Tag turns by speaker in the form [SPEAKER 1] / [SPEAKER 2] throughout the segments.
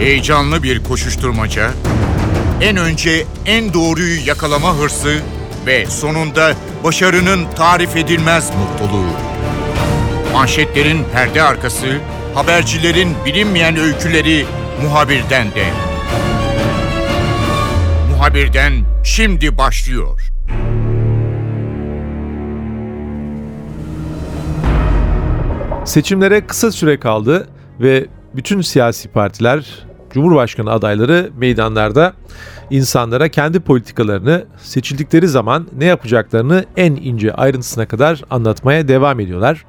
[SPEAKER 1] Heyecanlı bir koşuşturmaca, en önce en doğruyu yakalama hırsı ve sonunda başarının tarif edilmez mutluluğu. Manşetlerin perde arkası, habercilerin bilinmeyen öyküleri muhabirden de. Muhabirden şimdi başlıyor.
[SPEAKER 2] Seçimlere kısa süre kaldı ve bütün siyasi partiler, Cumhurbaşkanı adayları meydanlarda insanlara kendi politikalarını seçildikleri zaman ne yapacaklarını en ince ayrıntısına kadar anlatmaya devam ediyorlar.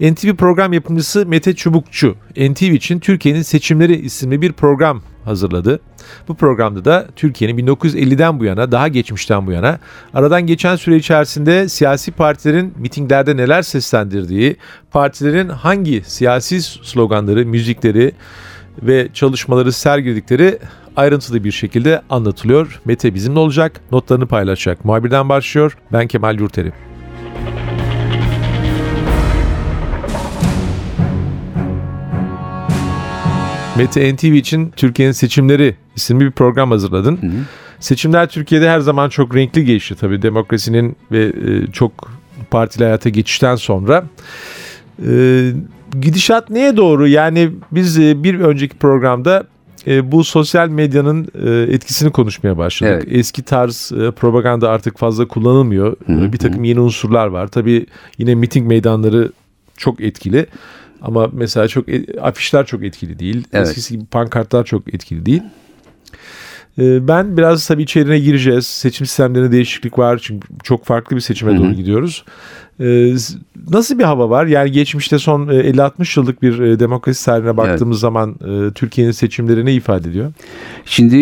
[SPEAKER 2] NTV program yapımcısı Mete Çubukçu, NTV için Türkiye'nin Seçimleri isimli bir program hazırladı. Bu programda da Türkiye'nin 1950'den bu yana, daha geçmişten bu yana aradan geçen süre içerisinde siyasi partilerin mitinglerde neler seslendirdiği, partilerin hangi siyasi sloganları, müzikleri ve çalışmaları sergiledikleri ayrıntılı bir şekilde anlatılıyor. Mete bizimle olacak, notlarını paylaşacak. Muhabirden başlıyor. Ben Kemal Yurteri. Mete NTV için Türkiye'nin seçimleri isimli bir program hazırladın. Hı hı. Seçimler Türkiye'de her zaman çok renkli geçti tabii demokrasinin ve e, çok partili hayata geçişten sonra. E, gidişat neye doğru? Yani biz e, bir önceki programda e, bu sosyal medyanın e, etkisini konuşmaya başladık. Evet. Eski tarz e, propaganda artık fazla kullanılmıyor. Hı hı. Bir takım yeni unsurlar var. Tabii yine miting meydanları çok etkili. Ama mesela çok afişler çok etkili değil. Evet. Eskisi gibi pankartlar çok etkili değil. Ee, ben biraz tabii içeriğine gireceğiz. Seçim sistemlerinde değişiklik var. Çünkü çok farklı bir seçime doğru gidiyoruz. Ee, nasıl bir hava var? Yani geçmişte son 50-60 e, yıllık bir e, demokrasi tarihine baktığımız evet. zaman e, Türkiye'nin seçimleri ne ifade ediyor?
[SPEAKER 3] Şimdi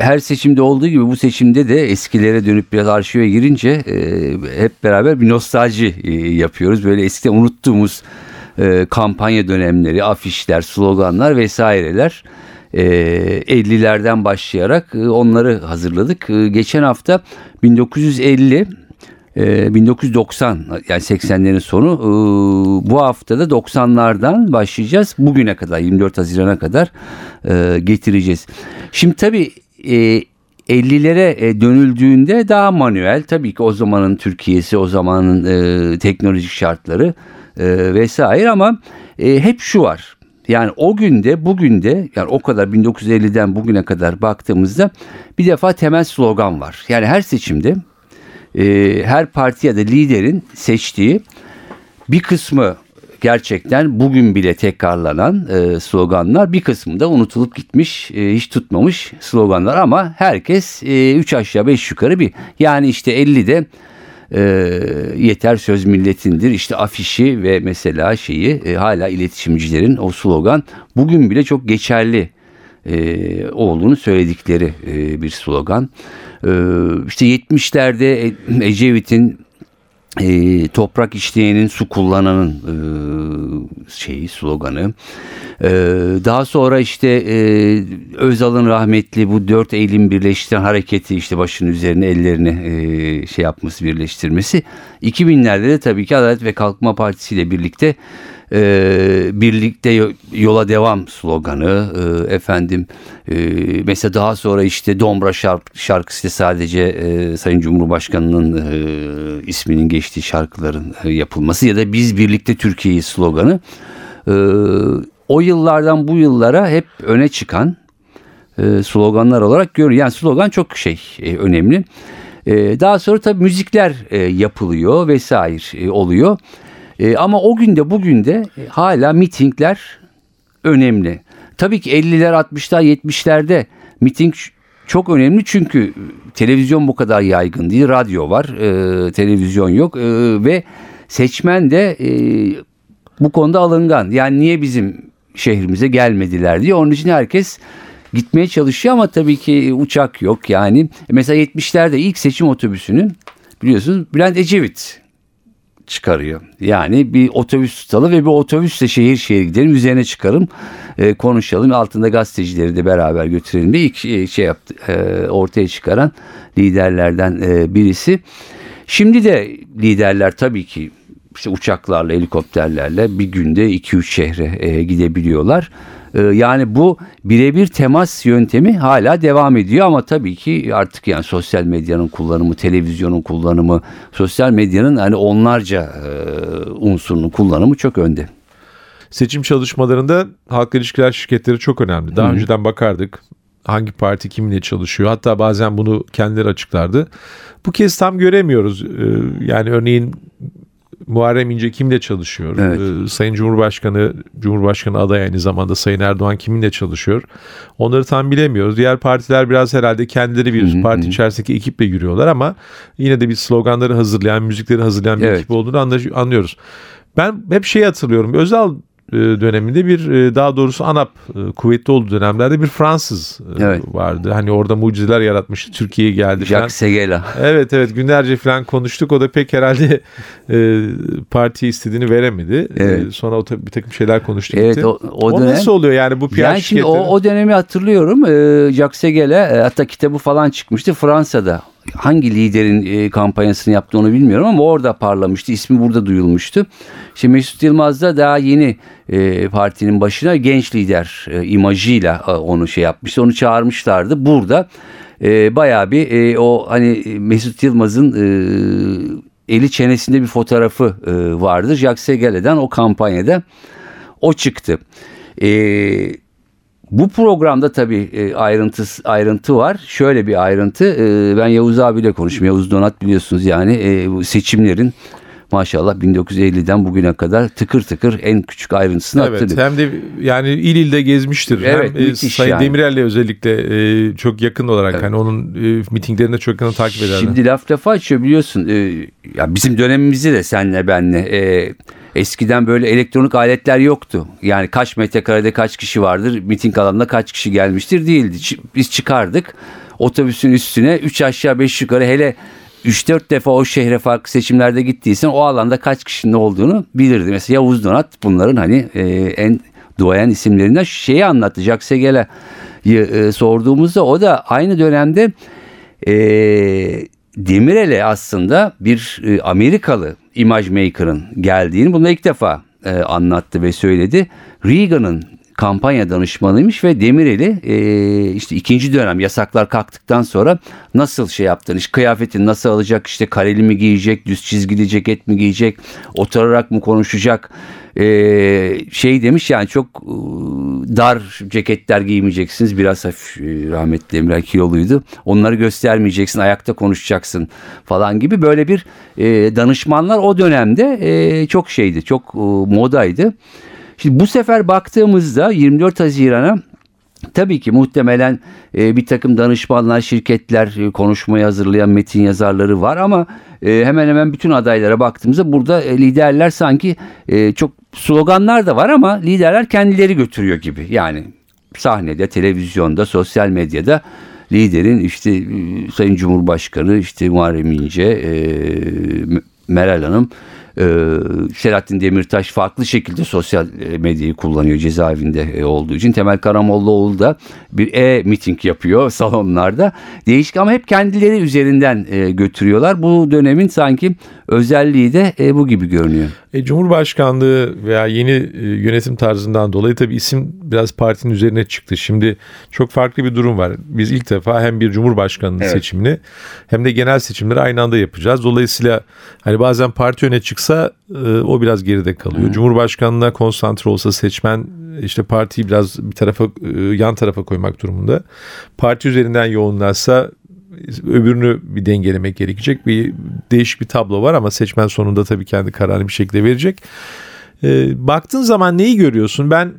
[SPEAKER 3] her seçimde olduğu gibi bu seçimde de eskilere dönüp biraz arşive girince hep beraber bir nostalji yapıyoruz. Böyle eskiden unuttuğumuz kampanya dönemleri, afişler, sloganlar vesaireler. 50'lerden başlayarak onları hazırladık. Geçen hafta 1950 1990 yani 80'lerin sonu bu hafta da 90'lardan başlayacağız. Bugüne kadar 24 Haziran'a kadar getireceğiz. Şimdi tabii 50'lere dönüldüğünde daha manuel tabii ki o zamanın Türkiye'si o zamanın teknolojik şartları vesaire ama hep şu var. Yani o günde bugün de yani o kadar 1950'den bugüne kadar baktığımızda bir defa temel slogan var. Yani her seçimde e, her parti ya da liderin seçtiği bir kısmı gerçekten bugün bile tekrarlanan e, sloganlar bir kısmı da unutulup gitmiş e, hiç tutmamış sloganlar ama herkes e, üç aşağı beş yukarı bir yani işte 50'de e, yeter söz milletindir işte afişi ve mesela şeyi e, hala iletişimcilerin o slogan bugün bile çok geçerli e, olduğunu söyledikleri e, bir slogan. E, işte 70'lerde Ecevit'in e, toprak işleyenin su kullananın e, şeyi sloganı. E, daha sonra işte e, Özal'ın rahmetli bu dört eğilim birleştiren hareketi işte başının üzerine ellerini e, şey yapması birleştirmesi. 2000'lerde de tabii ki Adalet ve Kalkınma Partisi ile birlikte e, birlikte yola devam sloganı e, efendim e, mesela daha sonra işte Dombra şark, şarkısı sadece e, Sayın Cumhurbaşkanı'nın e, isminin geçtiği şarkıların e, yapılması ya da biz birlikte Türkiye'yi sloganı e, o yıllardan bu yıllara hep öne çıkan e, sloganlar olarak görüyor. Yani slogan çok şey e, önemli. E, daha sonra tabii müzikler e, yapılıyor vesaire e, oluyor. E, ama o günde bugün de e, hala mitingler önemli. Tabii ki 50'ler 60'lar 70'lerde miting çok önemli çünkü televizyon bu kadar yaygın değil. Radyo var, e, televizyon yok e, ve seçmen de e, bu konuda alıngan. Yani niye bizim şehrimize gelmediler diye. Onun için herkes gitmeye çalışıyor ama tabii ki uçak yok yani. Mesela 70'lerde ilk seçim otobüsünün biliyorsunuz Bülent Ecevit çıkarıyor. Yani bir otobüs tutalım ve bir otobüsle şehir şehir gidelim üzerine çıkarım e, konuşalım altında gazetecileri de beraber götürelim diye ilk şey, şey yaptı e, ortaya çıkaran liderlerden e, birisi. Şimdi de liderler tabii ki işte uçaklarla, helikopterlerle bir günde 2-3 şehre e, gidebiliyorlar. E, yani bu birebir temas yöntemi hala devam ediyor ama tabii ki artık yani sosyal medyanın kullanımı, televizyonun kullanımı, sosyal medyanın hani onlarca e, unsurunun kullanımı çok önde.
[SPEAKER 2] Seçim çalışmalarında halk ilişkiler şirketleri çok önemli. Daha Hı. önceden bakardık hangi parti kiminle çalışıyor. Hatta bazen bunu kendileri açıklardı. Bu kez tam göremiyoruz. Ee, yani örneğin Muharrem İnce kimle çalışıyor? Evet. Ee, Sayın Cumhurbaşkanı, Cumhurbaşkanı adayı aynı zamanda Sayın Erdoğan kiminle çalışıyor? Onları tam bilemiyoruz. Diğer partiler biraz herhalde kendileri bir parti içerisindeki ekiple yürüyorlar ama yine de bir sloganları hazırlayan, müzikleri hazırlayan bir evet. ekip olduğunu anlıyoruz. Ben hep şeyi hatırlıyorum. Özel e, döneminde bir e, daha doğrusu ANAP e, kuvvetli olduğu dönemlerde bir Fransız evet. vardı. Hani orada mucizeler yaratmıştı. Türkiye'ye geldi
[SPEAKER 3] falan. Jacques Seguela.
[SPEAKER 2] Evet evet günlerce falan konuştuk. O da pek herhalde e, parti istediğini veremedi. Evet. sonra o bir takım şeyler konuştu. Evet gitti. o, o, o dönem, nasıl oluyor yani bu PR yani
[SPEAKER 3] şimdi o, o dönemi hatırlıyorum. E, Jacques Seguela hatta kitabı falan çıkmıştı Fransa'da hangi liderin e, kampanyasını yaptı onu bilmiyorum ama orada parlamıştı. İsmi burada duyulmuştu. Şimdi Mesut Yılmaz da daha yeni e, partinin başına genç lider e, imajıyla e, onu şey yapmıştı. Onu çağırmışlardı. Burada e, bayağı bir e, o hani Mesut Yılmaz'ın e, eli çenesinde bir fotoğrafı e, vardı. Jacques Segele'den o kampanyada o çıktı. Eee bu programda tabii e, ayrıntı, ayrıntı var. Şöyle bir ayrıntı. E, ben Yavuz abiyle konuştum. Yavuz Donat biliyorsunuz yani e, seçimlerin maşallah 1950'den bugüne kadar tıkır tıkır en küçük ayrıntısını evet,
[SPEAKER 2] hatırlıyor. Hem de yani il ilde gezmiştir. Evet, hem Sayın yani. Demirel'le özellikle çok yakın olarak evet. hani onun mitinglerini de çok yakın takip ederler.
[SPEAKER 3] Şimdi laf lafa açıyor biliyorsun. ya bizim dönemimizde de senle benle Eskiden böyle elektronik aletler yoktu. Yani kaç metrekarede kaç kişi vardır, miting alanında kaç kişi gelmiştir değildi. Biz çıkardık otobüsün üstüne 3 aşağı 5 yukarı hele 3-4 defa o şehre farklı seçimlerde gittiysen o alanda kaç kişinin olduğunu bilirdi. Mesela Yavuz Donat bunların hani e, en duayen isimlerinden şeyi anlattı. Jacques Segel'e e, sorduğumuzda o da aynı dönemde e, Demirel'e aslında bir e, Amerikalı imaj maker'ın geldiğini bunu ilk defa e, anlattı ve söyledi. Reagan'ın kampanya danışmanıymış ve Demirel'i e, işte ikinci dönem yasaklar kalktıktan sonra nasıl şey yaptığını, işte kıyafetini nasıl alacak, işte kareli mi giyecek, düz çizgili ceket mi giyecek, oturarak mı konuşacak, e, şey demiş yani çok e, dar ceketler giymeyeceksiniz. Biraz hafif e, rahmetli Emre Akiyolu'ydu. Onları göstermeyeceksin, ayakta konuşacaksın falan gibi böyle bir e, danışmanlar o dönemde e, çok şeydi, çok e, modaydı. Şimdi bu sefer baktığımızda 24 Haziran'a Tabii ki muhtemelen e, bir takım danışmanlar, şirketler, e, konuşmayı hazırlayan metin yazarları var ama e, hemen hemen bütün adaylara baktığımızda burada e, liderler sanki e, çok sloganlar da var ama liderler kendileri götürüyor gibi. Yani sahnede, televizyonda, sosyal medyada liderin işte e, Sayın Cumhurbaşkanı, işte Muharrem İnce, e, Meral Hanım ee, Selahattin Demirtaş farklı şekilde sosyal e, medyayı kullanıyor cezaevinde e, olduğu için. Temel Karamollaoğlu da bir e-miting yapıyor salonlarda. Değişik ama hep kendileri üzerinden e, götürüyorlar. Bu dönemin sanki özelliği de bu gibi görünüyor.
[SPEAKER 2] E, Cumhurbaşkanlığı veya yeni e, yönetim tarzından dolayı tabii isim biraz partinin üzerine çıktı. Şimdi çok farklı bir durum var. Biz ilk defa hem bir Cumhurbaşkanlığı evet. seçimini hem de genel seçimleri aynı anda yapacağız. Dolayısıyla hani bazen parti öne çıksa e, o biraz geride kalıyor. Hı. Cumhurbaşkanlığına konsantre olsa seçmen işte partiyi biraz bir tarafa e, yan tarafa koymak durumunda. Parti üzerinden yoğunlaşsa öbürünü bir dengelemek gerekecek. Bir değişik bir tablo var ama seçmen sonunda tabii kendi kararını bir şekilde verecek. E, baktığın zaman neyi görüyorsun? Ben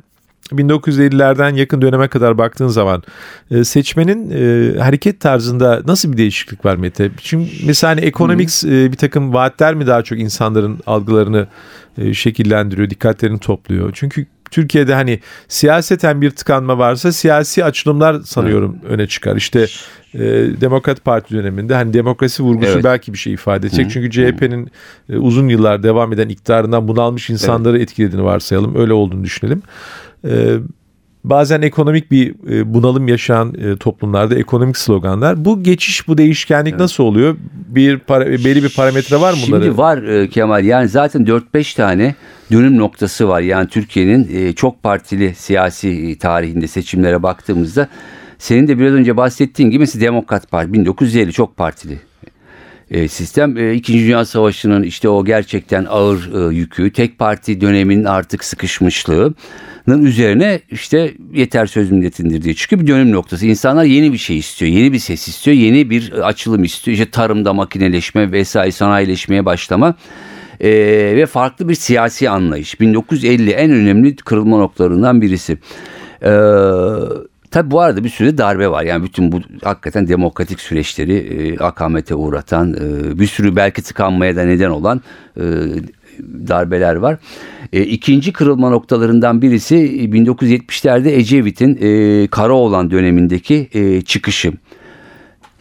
[SPEAKER 2] 1950'lerden yakın döneme kadar baktığın zaman e, seçmenin e, hareket tarzında nasıl bir değişiklik var Mete? Şimdi mesela hani ekonomik e, bir takım vaatler mi daha çok insanların algılarını e, şekillendiriyor, dikkatlerini topluyor? Çünkü Türkiye'de hani siyaseten bir tıkanma varsa siyasi açılımlar sanıyorum öne çıkar. İşte e, Demokrat Parti döneminde hani demokrasi vurgusu evet. belki bir şey ifade edecek. Hı. Çünkü CHP'nin e, uzun yıllar devam eden iktidarından bunalmış insanları evet. etkilediğini varsayalım. Öyle olduğunu düşünelim. E, bazen ekonomik bir e, bunalım yaşayan e, toplumlarda ekonomik sloganlar. Bu geçiş, bu değişkenlik nasıl oluyor? Bir para, belli bir parametre var mı bunları?
[SPEAKER 3] Şimdi var e, Kemal yani zaten 4-5 tane dönüm noktası var. Yani Türkiye'nin çok partili siyasi tarihinde seçimlere baktığımızda senin de biraz önce bahsettiğin gibi mesela Demokrat Parti 1950 çok partili e, sistem. E, İkinci Dünya Savaşı'nın işte o gerçekten ağır e, yükü, tek parti döneminin artık sıkışmışlığı üzerine işte yeter söz milletindir diye çıkıyor bir dönüm noktası. İnsanlar yeni bir şey istiyor, yeni bir ses istiyor, yeni bir açılım istiyor. İşte tarımda makineleşme vesaire sanayileşmeye başlama ee, ve farklı bir siyasi anlayış. 1950 en önemli kırılma noktalarından birisi. Ee, Tabi bu arada bir sürü darbe var. Yani bütün bu hakikaten demokratik süreçleri e, akamete uğratan, e, bir sürü belki tıkanmaya da neden olan e, darbeler var. E, ikinci kırılma noktalarından birisi 1970'lerde Ecevit'in e, Karaoğlan dönemindeki e, çıkışı.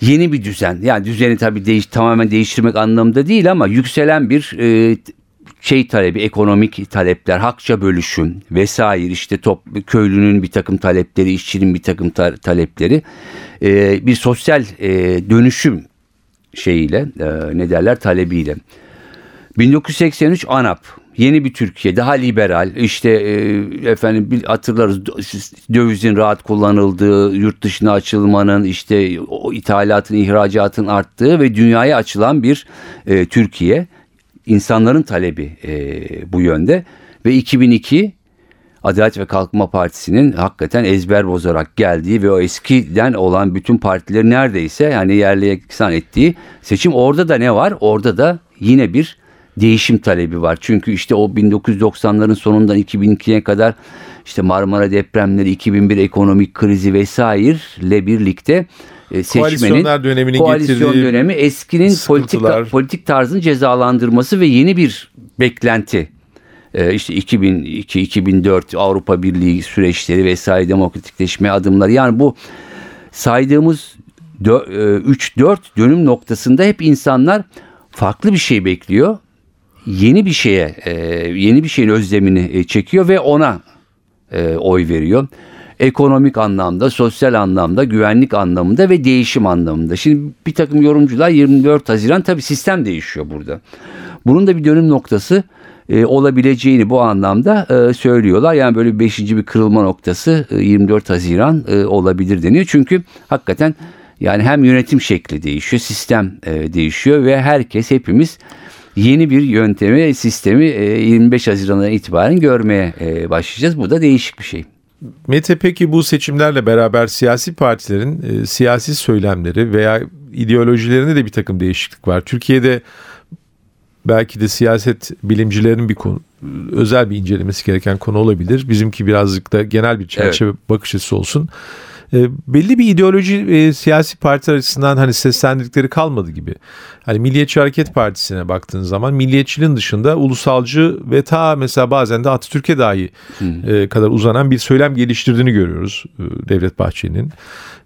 [SPEAKER 3] Yeni bir düzen yani düzeni tabii değiş, tamamen değiştirmek anlamında değil ama yükselen bir e, şey talebi, ekonomik talepler, hakça bölüşüm vesaire işte top, köylünün bir takım talepleri, işçinin bir takım ta- talepleri e, bir sosyal e, dönüşüm şeyiyle e, ne derler talebiyle. 1983 ANAP yeni bir Türkiye daha liberal işte e, efendim hatırlarız dövizin rahat kullanıldığı yurt dışına açılmanın işte o ithalatın ihracatın arttığı ve dünyaya açılan bir e, Türkiye insanların talebi e, bu yönde ve 2002 Adalet ve Kalkınma Partisi'nin hakikaten ezber bozarak geldiği ve o eskiden olan bütün partileri neredeyse yani yerli eksan ettiği seçim orada da ne var? Orada da yine bir değişim talebi var. Çünkü işte o 1990'ların sonundan 2002'ye kadar işte Marmara depremleri, 2001 ekonomik krizi vesaire birlikte e, seçmenin
[SPEAKER 2] dönemini
[SPEAKER 3] koalisyon dönemi eskinin politik politik tarzın cezalandırması ve yeni bir beklenti. E, işte 2002-2004 Avrupa Birliği süreçleri vesaire demokratikleşme adımları. Yani bu saydığımız 3-4 e, dönüm noktasında hep insanlar farklı bir şey bekliyor. Yeni bir şeye, yeni bir şeyin özlemini çekiyor ve ona oy veriyor. Ekonomik anlamda, sosyal anlamda, güvenlik anlamında ve değişim anlamında. Şimdi bir takım yorumcular 24 Haziran tabii sistem değişiyor burada. Bunun da bir dönüm noktası e, olabileceğini bu anlamda e, söylüyorlar. Yani böyle beşinci bir kırılma noktası e, 24 Haziran e, olabilir deniyor. Çünkü hakikaten yani hem yönetim şekli değişiyor, sistem e, değişiyor ve herkes hepimiz yeni bir yöntemi, sistemi 25 e, Haziran'dan itibaren görmeye e, başlayacağız. Bu da değişik bir şey.
[SPEAKER 2] Mete peki bu seçimlerle beraber siyasi partilerin e, siyasi söylemleri veya ideolojilerinde de bir takım değişiklik var. Türkiye'de belki de siyaset bilimcilerinin bir konu özel bir incelemesi gereken konu olabilir. Bizimki birazcık da genel bir çerçeve evet. bakış açısı olsun. E, belli bir ideoloji e, siyasi parti açısından hani seslendirdikleri kalmadı gibi. Hani Milliyetçi Hareket Partisi'ne baktığın zaman milliyetçiliğin dışında ulusalcı ve ta mesela bazen de Atatürk'e dahi e, kadar uzanan bir söylem geliştirdiğini görüyoruz e, Devlet Bahçeli'nin.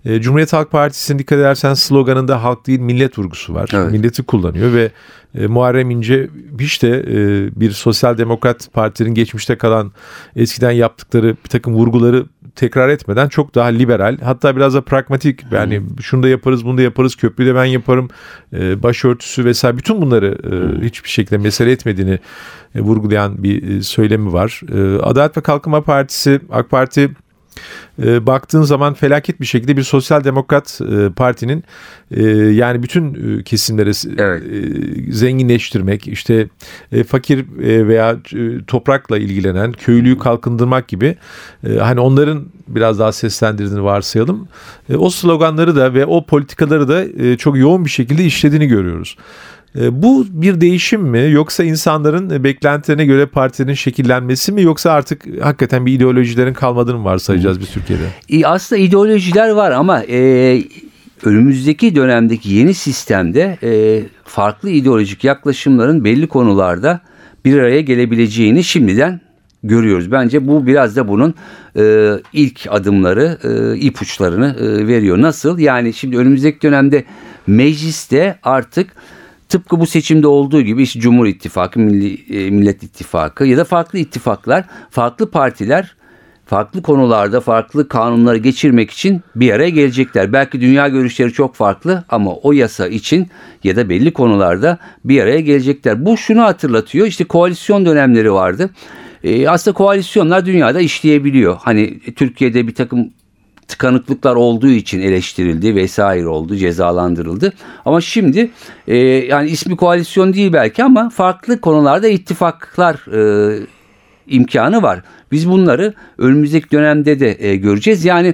[SPEAKER 2] E, Cumhuriyet Halk Partisi'nin dikkat edersen sloganında halk değil millet vurgusu var. Evet. Milleti kullanıyor ve e, Muharrem İnce hiç de e, bir sosyal demokrat partinin geçmişte kalan eskiden yaptıkları bir takım vurguları tekrar etmeden çok daha liberal hatta biraz da pragmatik yani hmm. şunu da yaparız bunu da yaparız köprüyü de ben yaparım e, başörtüsü vesaire bütün bunları e, hiçbir şekilde mesele etmediğini e, vurgulayan bir e, söylemi var. E, Adalet ve Kalkınma Partisi AK Parti e, baktığın zaman felaket bir şekilde bir sosyal demokrat e, partinin e, yani bütün e, kesimleri evet. e, zenginleştirmek işte e, fakir e, veya e, toprakla ilgilenen köylüyü kalkındırmak gibi e, hani onların biraz daha seslendirdiğini varsayalım. E, o sloganları da ve o politikaları da e, çok yoğun bir şekilde işlediğini görüyoruz. E, bu bir değişim mi yoksa insanların beklentilerine göre partinin şekillenmesi mi yoksa artık hakikaten bir ideolojilerin kalmadığını mı varsayacağız biz Türkiye'de?
[SPEAKER 3] Aslında ideolojiler var ama e, önümüzdeki dönemdeki yeni sistemde e, farklı ideolojik yaklaşımların belli konularda bir araya gelebileceğini şimdiden görüyoruz. Bence bu biraz da bunun e, ilk adımları, e, ipuçlarını e, veriyor. Nasıl? Yani şimdi önümüzdeki dönemde mecliste artık Tıpkı bu seçimde olduğu gibi işte Cumhur İttifakı, Milli, e, Millet İttifakı ya da farklı ittifaklar, farklı partiler farklı konularda farklı kanunları geçirmek için bir araya gelecekler. Belki dünya görüşleri çok farklı ama o yasa için ya da belli konularda bir araya gelecekler. Bu şunu hatırlatıyor. İşte koalisyon dönemleri vardı. Ee, aslında koalisyonlar dünyada işleyebiliyor. Hani Türkiye'de bir takım tıkanıklıklar olduğu için eleştirildi vesaire oldu, cezalandırıldı. Ama şimdi e, yani ismi koalisyon değil belki ama farklı konularda ittifaklar e, imkanı var. Biz bunları önümüzdeki dönemde de e, göreceğiz. Yani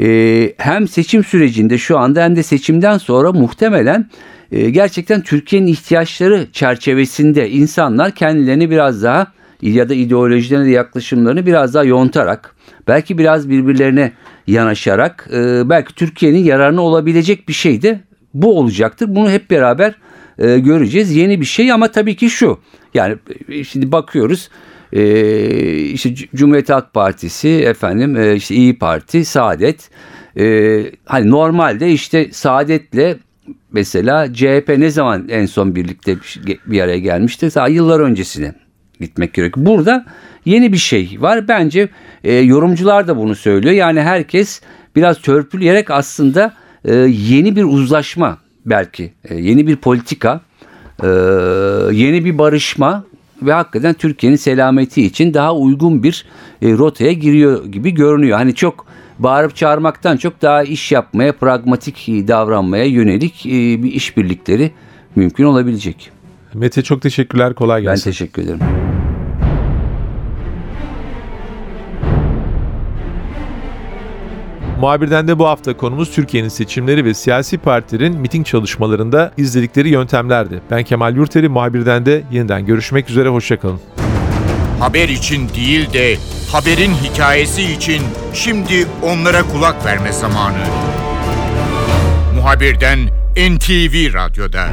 [SPEAKER 3] e, hem seçim sürecinde şu anda hem de seçimden sonra muhtemelen e, gerçekten Türkiye'nin ihtiyaçları çerçevesinde insanlar kendilerini biraz daha ya da ideolojilerine de yaklaşımlarını biraz daha yontarak belki biraz birbirlerine yanaşarak e, belki Türkiye'nin yararına olabilecek bir şey de bu olacaktır. Bunu hep beraber e, göreceğiz. Yeni bir şey ama tabii ki şu. Yani e, şimdi bakıyoruz e, işte Cumhuriyet Halk Partisi efendim e, işte İyi Parti, Saadet e, hani normalde işte Saadet'le mesela CHP ne zaman en son birlikte bir araya gelmişti? Daha yıllar öncesine gitmek gerekiyor. Burada yeni bir şey var. Bence e, yorumcular da bunu söylüyor. Yani herkes biraz törpüleyerek aslında e, yeni bir uzlaşma belki, e, yeni bir politika, e, yeni bir barışma ve hakikaten Türkiye'nin selameti için daha uygun bir e, rotaya giriyor gibi görünüyor. Hani çok bağırıp çağırmaktan çok daha iş yapmaya, pragmatik davranmaya yönelik e, bir işbirlikleri mümkün olabilecek.
[SPEAKER 2] Mete çok teşekkürler. Kolay gelsin.
[SPEAKER 3] Ben teşekkür ederim.
[SPEAKER 2] Muhabirden de bu hafta konumuz Türkiye'nin seçimleri ve siyasi partilerin miting çalışmalarında izledikleri yöntemlerdi. Ben Kemal Yurteri, muhabirden de yeniden görüşmek üzere, hoşçakalın.
[SPEAKER 1] Haber için değil de haberin hikayesi için şimdi onlara kulak verme zamanı. Muhabirden NTV Radyo'da.